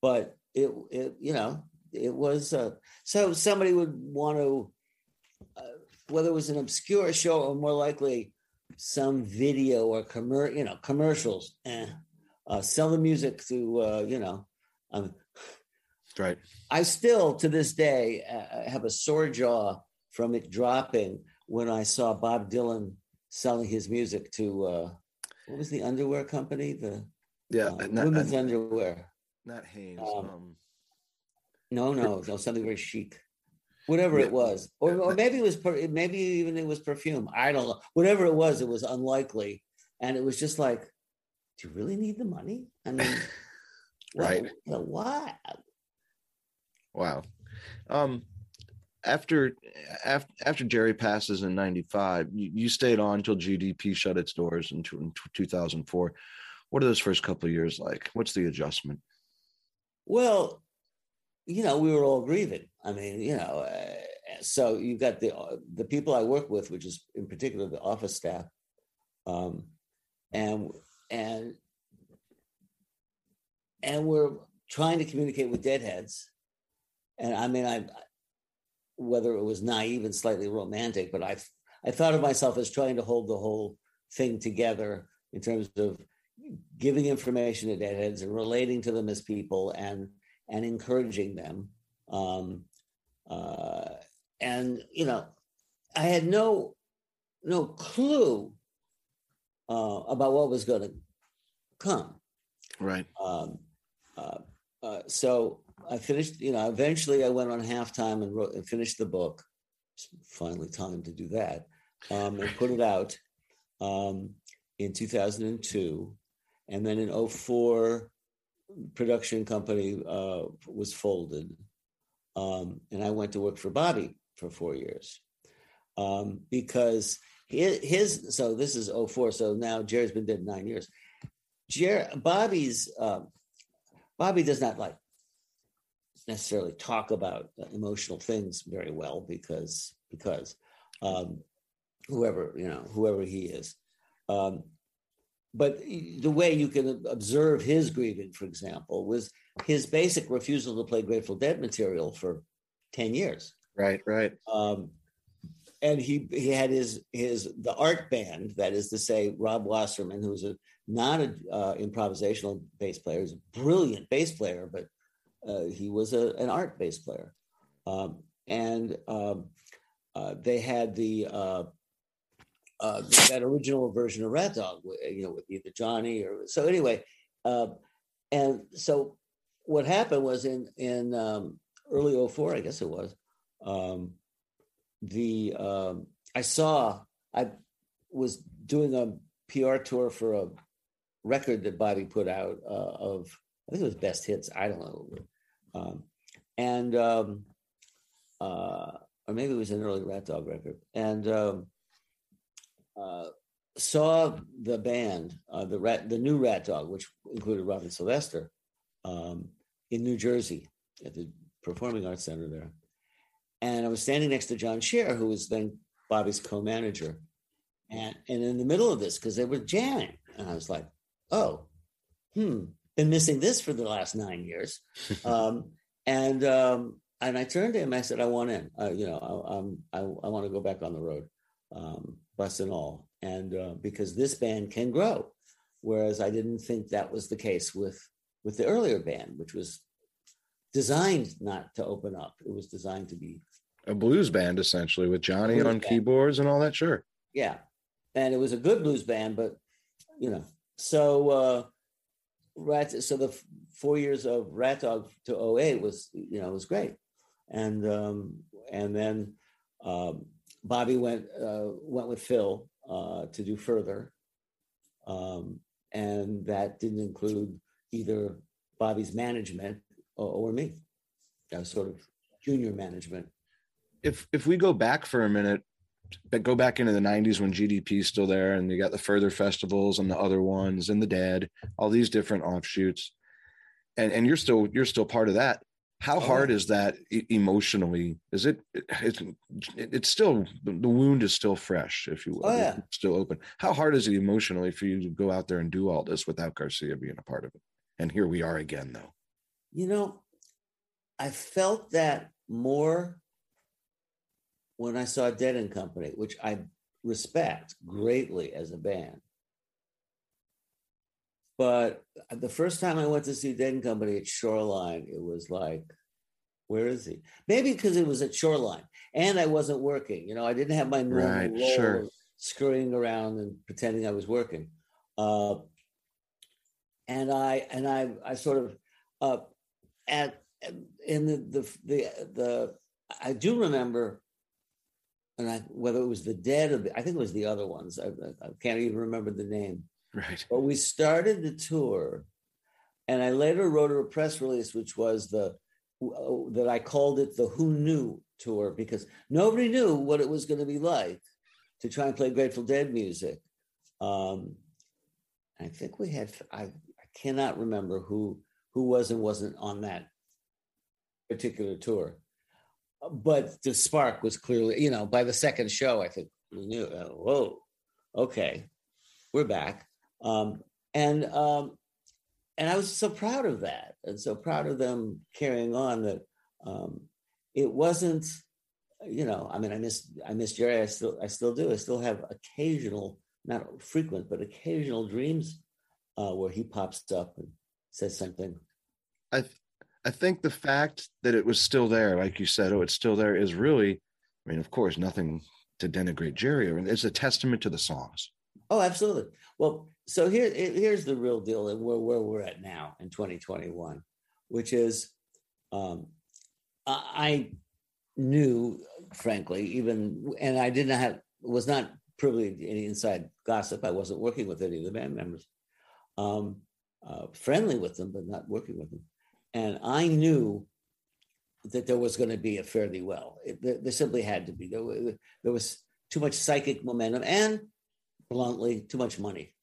But it, it you know, it was uh, so somebody would want to, uh, whether it was an obscure show or more likely some video or commer- you know commercials, eh, uh, sell the music to uh, you know. Um, right. I still to this day uh, have a sore jaw from it dropping when I saw Bob Dylan selling his music to uh, what was the underwear company? The yeah, uh, not, women's not, underwear. Not Hanes. Um, Um, No, no, no, something very chic. Whatever Yeah. it was, or, or maybe it was, per- maybe even it was perfume. I don't know. Whatever it was, it was unlikely, and it was just like, do you really need the money? I mean, Right. What? what? Wow. Um, after after after Jerry passes in '95, you, you stayed on until GDP shut its doors in, in 2004. What are those first couple of years like? What's the adjustment? Well, you know, we were all grieving. I mean, you know, uh, so you got the the people I work with, which is in particular the office staff, um, and and and we're trying to communicate with deadheads. And I mean, I whether it was naive and slightly romantic, but I I thought of myself as trying to hold the whole thing together in terms of giving information to deadheads and relating to them as people and and encouraging them. Um, uh, and you know, I had no no clue uh, about what was going to come. Right. Um, uh, uh, so I finished. You know, eventually I went on halftime and wrote and finished the book. It's finally time to do that um, and put it out um, in 2002, and then in 04, production company uh, was folded, um, and I went to work for Bobby for four years um, because his, his. So this is 04, So now Jerry's been dead nine years. Jerry, Bobby's uh, Bobby does not like necessarily talk about emotional things very well because because um, whoever you know whoever he is um, but the way you can observe his grieving for example was his basic refusal to play grateful dead material for 10 years Right. Right. um, and he he had his his the art band that is to say rob wasserman who's a not a uh, improvisational bass player he's a brilliant bass player but uh, he was a, an art bass player. Um, and um, uh, they had the uh, uh, that original version of rat dog you know with either johnny or so anyway uh, and so what happened was in in um, early 04 i guess it was um, the um, I saw I was doing a PR tour for a record that Bobby put out uh, of I think it was best hits I don't know um, and um, uh, or maybe it was an early Rat Dog record. And um, uh, saw the band uh, the rat the new Rat Dog which included Robin Sylvester um, in New Jersey at the Performing Arts Center there. And I was standing next to John Scher, who was then Bobby's co-manager, and and in the middle of this because they were jamming, and I was like, oh, hmm, been missing this for the last nine years, um, and um, and I turned to him, I said, I want in, uh, you know, I, I'm I, I want to go back on the road, um, bus and all, and uh, because this band can grow, whereas I didn't think that was the case with with the earlier band, which was designed not to open up. It was designed to be A blues band essentially with Johnny on band. keyboards and all that. Sure. yeah and it was a good blues band but you know so uh rat so the four years of rat dog to 08 was you know was great. And um and then um bobby went uh went with phil uh to do Furthur. Um and that didn't include either bobby's management or, or me. That was sort of junior management. If if we go back for a minute but go back into the 90s when gdp is still there and you got the Furthur festivals and the other ones and the dead all these different offshoots. And and you're still you're still part of that. How oh, hard is that emotionally? Is it it's it's still the wound is still fresh if you will. Oh, yeah. still open. How hard is it emotionally for you to go out there and do all this without garcia being a part of it? And here we are again though. You know i felt that more when i saw dead and company which i respect greatly as a band but the first time I went to see Dead and Company at Shoreline, it was like, where is he? Maybe because it was at Shoreline and I wasn't working. You know, I didn't have my normal right, role sure. scurrying around and pretending I was working. Uh, and I and I I sort of uh, at in the the the the I do remember, and I whether it was the Dead or the, I think it was the other ones. I, I can't even remember the name. Right. But we started the tour, and I later wrote a press release, which was the uh, that I called it the Who Knew tour because nobody knew what it was going to be like to try and play Grateful Dead music. Um, I think we had I, I cannot remember who who was and wasn't on that particular tour, but the spark was clearly you know by the second show I think we knew uh, whoa okay we're back um, and um, and I was so proud of that, and so proud of them carrying on. That um, it wasn't, you know, I mean, I miss I miss Jerry. I still I still do. I still have occasional, not frequent, but occasional dreams uh, where he pops up and says something. I I think the fact that it was still there, like you said, oh, it's still there, is really, I mean, of course, nothing to denigrate Jerry, or it's a testament to the songs. Oh, absolutely. Well, so here, here's the real deal and where, where we're at now in 2021, which is um, I knew, frankly, even, and I didn't have, was not privy to any inside gossip. I wasn't working with any of the band members, um, uh, friendly with them, but not working with them. And I knew that there was going to be a fairly well. It, there, simply had to be. There, there was too much psychic momentum and, bluntly, too much money.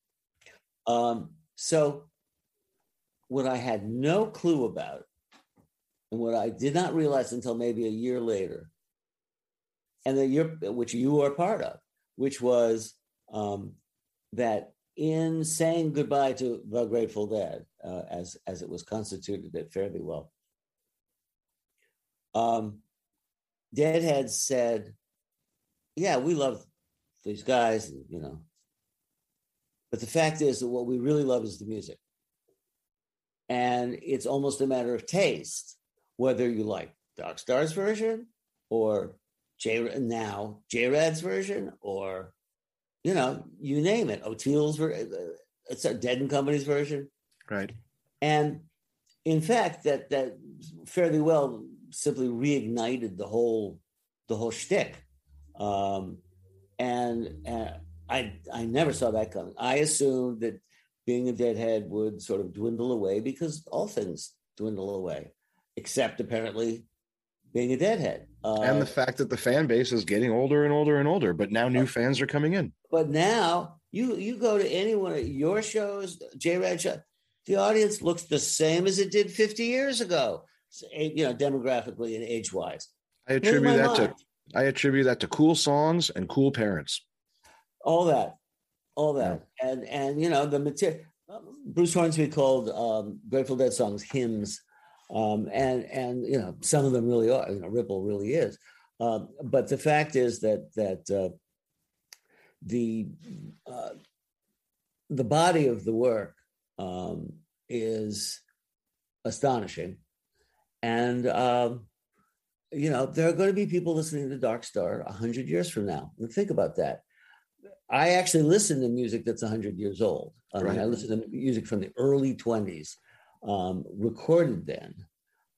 Um, so, what I had no clue about, and what I did not realize until maybe a year later, and the year which you are part of, which was um, that in saying goodbye to the Grateful Dead, uh, as as it was constituted at Fare Thee Well, um, Deadhead said, "Yeah, we love these guys, you know, but the fact is that what we really love is the music. And it's almost a matter of taste, whether you like Dark Star's version or J now JRAD's version or you know, you name it. Oteil's version, uh, it's a Dead and Company's version. Right. And in fact, that that Fare Thee Well simply reignited the whole the whole shtick. Um, and, and I I never saw that coming. I assumed that being a deadhead would sort of dwindle away because all things dwindle away, except apparently being a deadhead. Uh, and the fact that the fan base is getting older and older and older, but now new fans are coming in. But now you you go to any one of your shows, J Rad show, the audience looks the same as it did 50 years ago, you know, demographically and age wise. I attribute that mind. to I attribute that to cool songs and cool parents all that, all that, yeah. and and you know the material. Bruce Hornsby called um, Grateful Dead songs hymns, um, and and you know some of them really are. You know, Ripple really is. Uh, but the fact is that that uh, the uh, the body of the work um, is astonishing, and um, you know there are going to be people listening to Dark Star a hundred years from now. And think about that. I actually listen to music that's 100 years old. I, right. I listen to music from the early 20s, um, recorded then.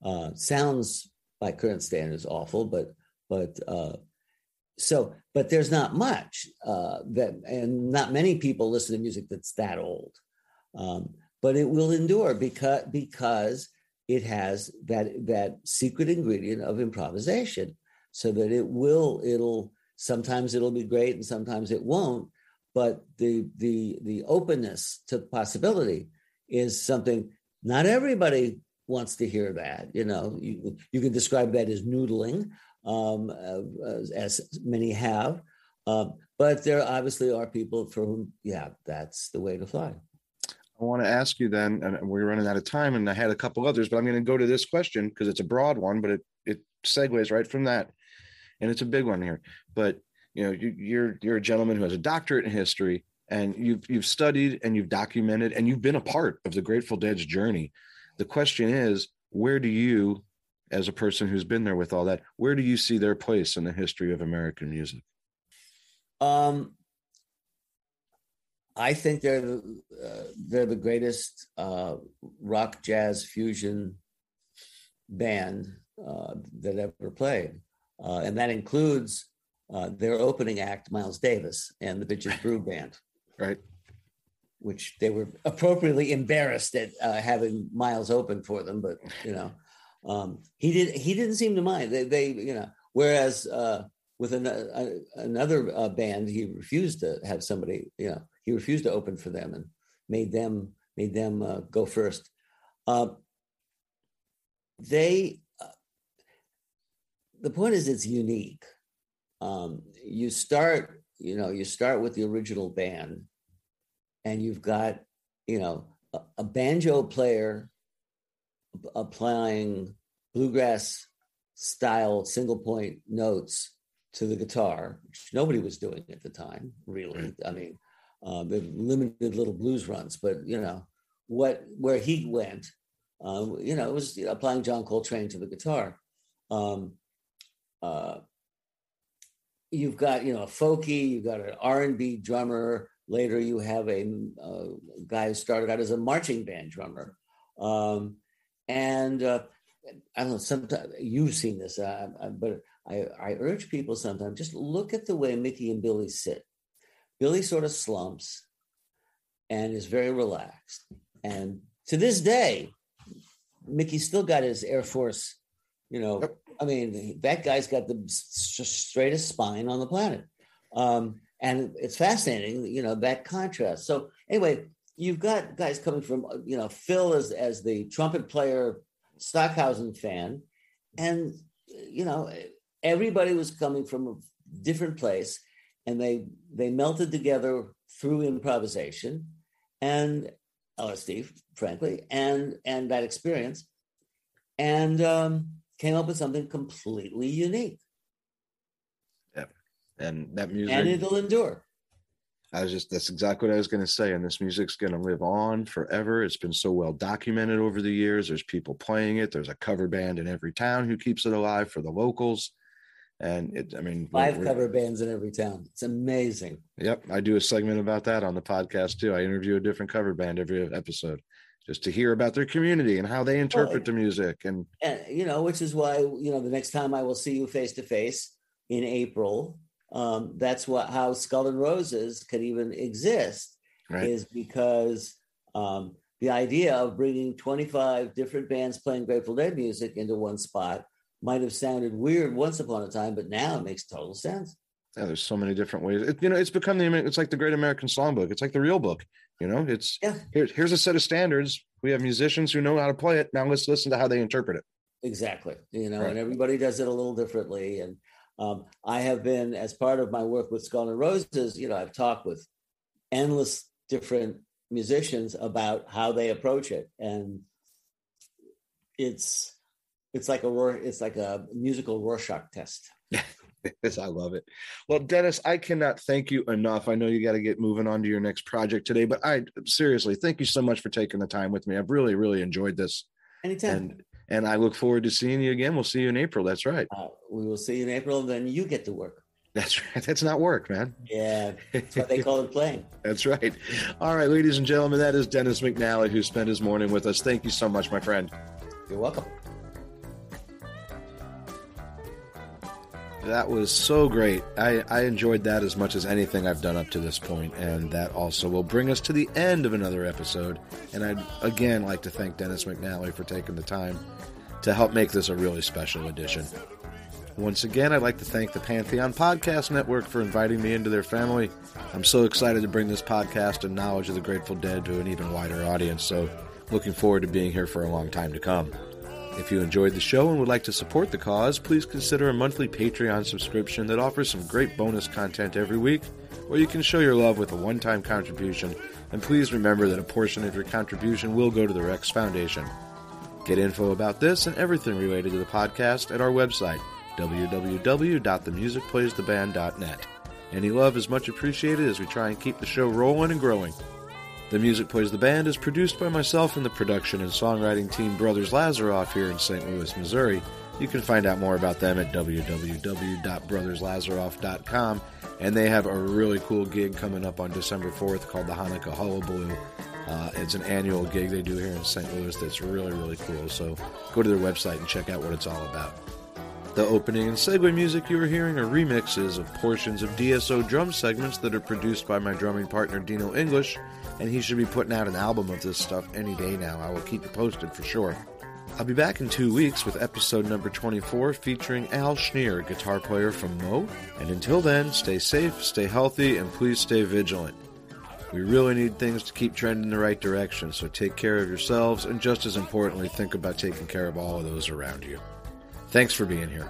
Uh, sounds by current standards awful, but but uh, so but there's not much uh, that, and not many people listen to music that's that old. Um, but it will endure because because it has that that secret ingredient of improvisation, so that it will it'll Sometimes it'll be great and sometimes it won't. But the the the openness to possibility is something not everybody wants to hear that. You know, you, you can describe that as noodling, um, uh, as many have. Um, but there obviously are people for whom, yeah, that's the way to fly. I want to ask you then, and we're running out of time, and I had a couple others, but I'm going to go to this question because it's a broad one, but it it segues right from that, and it's a big one here. But you know, you, you're you're a gentleman who has a doctorate in history, and you've you've studied and you've documented and you've been a part of the Grateful Dead's journey. The question is, where do you, as a person who's been there with all that, where do you see their place in the history of American music? Um, I think they're the, uh, they're the greatest uh, rock jazz fusion band uh, that ever played, uh, and that includes uh, their opening act, Miles Davis, and the Bitches Brew Band. Right. Which they were appropriately embarrassed at uh, having Miles open for them, but you know, um, he did. He didn't seem to mind. They, they you know, whereas uh, with an, uh, another uh, band, he refused to have somebody. You know, he refused to open for them and made them made them uh, go first. they. the point is, it's unique um, you start you know you start with the original band and you've got you know a, a banjo player applying bluegrass style single point notes to the guitar which nobody was doing at the time really. I mean uh, the limited little blues runs but you know what where he went um, you know it was applying john coltrane to the guitar. Um, uh, you've got you know a folky, you've got an R and B drummer. Later, you have a, a, guy who started out as a marching band drummer, um, and uh, I don't know. Sometimes you've seen this, uh, but I, I urge people sometimes just look at the way Mickey and Billy sit. Billy sort of slumps and is very relaxed, and to this day, Mickey still got his Air Force, you know, yep. I mean, that guy's got the straightest spine on the planet. Um, and it's fascinating, you know, that contrast. So anyway, you've got guys coming from, you know, Phil as, as the trumpet player, Stockhausen fan. And, you know, everybody was coming from a different place and they, they melted together through improvisation and LSD, frankly, and, and that experience. And, um, came up with something completely unique. Yeah. And that music. And it'll endure. I was just, that's exactly what I was going to say. And this music's going to live on forever. It's been so well documented over the years. There's people playing it. There's a cover band in every town who keeps it alive for the locals. And it, I mean, 5 cover bands in every town. It's amazing. Yep. I do a segment about that on the podcast too. I interview a different cover band every episode just to hear about their community and how they interpret well, the music and, and you know which is why you know the next time i will see you face to face in april um, that's what how skull and roses could even exist right. is because um, the idea of bringing 25 different bands playing grateful dead music into one spot might have sounded weird once upon a time but now it makes total sense yeah, there's so many different ways. It, you know, it's become the it's like the Great American Songbook. It's like the real book. You know, it's yeah. here's here's a set of standards. We have musicians who know how to play it. Now let's listen to how they interpret it. Exactly. You know, right. and everybody does it a little differently. And um, I have been, as part of my work with Skull and Roses, you know, I've talked with endless different musicians about how they approach it, and it's it's like a it's like a musical Rorschach test. Yes, I love it. Well, Dennis, I cannot thank you enough. I know you got to get moving on to your next project today, but I seriously thank you so much for taking the time with me. I've really, really enjoyed this. Anytime. And, and I look forward to seeing you again. We'll see you in April. That's right. Uh, we will see you in April. Then you get to work. That's right. That's not work, man. Yeah, that's what they call it playing. that's right. All right, ladies and gentlemen, that is Dennis McNally who spent his morning with us. Thank you so much, my friend. You're welcome. That was so great. I, I enjoyed that as much as anything I've done up to this point, and that also will bring us to the end of another episode. And I'd again like to thank Dennis McNally for taking the time to help make this a really special edition. Once again, I'd like to thank the Pantheon Podcast Network for inviting me into their family. I'm so excited to bring this podcast and knowledge of the Grateful Dead to an even wider audience. So Looking forward to being here for a long time to come. If you enjoyed the show and would like to support the cause, please consider a monthly Patreon subscription that offers some great bonus content every week, or you can show your love with a one time contribution. And please remember that a portion of your contribution will go to the Rex Foundation. Get info about this and everything related to the podcast at our website, www.themusicplaystheband.net. Any love is much appreciated as we try and keep the show rolling and growing. The Music Plays the Band is produced by myself and the production and songwriting team Brothers Lazaroff here in St. Louis, Missouri. You can find out more about them at www.brotherslazaroff.com, and they have a really cool gig coming up on December 4th called the Hanukkah Hullabaloo. Uh, it's an annual gig they do here in St. Louis that's really, really cool. So go to their website and check out what it's all about. The opening and segue music you are hearing are remixes of portions of DSO drum segments that are produced by my drumming partner Dino English, and he should be putting out an album of this stuff any day now. I will keep you posted for sure. I'll be back in two weeks with episode number 24 featuring Al Schnier, guitar player from moe. And until then, stay safe, stay healthy, and please stay vigilant. We really need things to keep trending in the right direction, so take care of yourselves, and just as importantly, think about taking care of all of those around you. Thanks for being here.